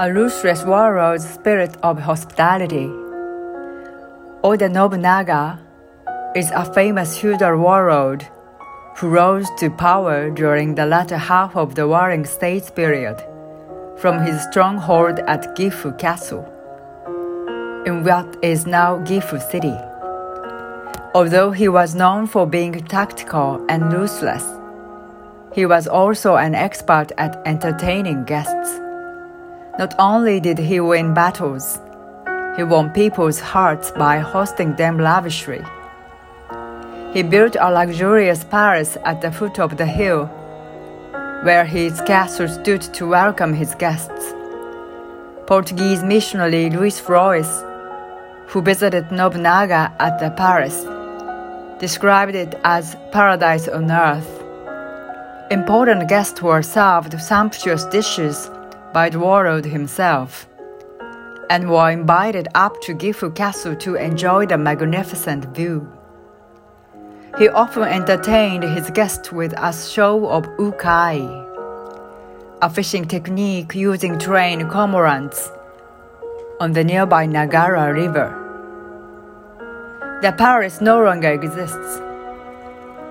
a ruthless warlord's spirit of hospitality. Oda Nobunaga is a famous feudal warlord who rose to power during the latter half of the Warring States period from his stronghold at Gifu Castle, in what is now Gifu City. Although he was known for being tactical and ruthless, he was also an expert at entertaining guests. Not only did he win battles, he won people's hearts by hosting them lavishly. He built a luxurious palace at the foot of the hill, where his castle stood to welcome his guests. Portuguese missionary Luis Frois, who visited Nobunaga at the palace, described it as paradise on earth. Important guests were served sumptuous dishes by the warlord himself, and were invited up to Gifu Castle to enjoy the magnificent view. He often entertained his guests with a show of ukai, a fishing technique using trained cormorants on the nearby Nagara River. The palace no longer exists,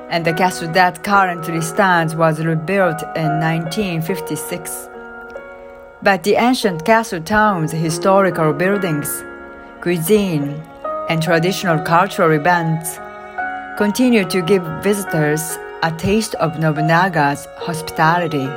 and the castle that currently stands was rebuilt in 1956. But the ancient castle town's historical buildings, cuisine, and traditional cultural events continue to give visitors a taste of Nobunaga's hospitality.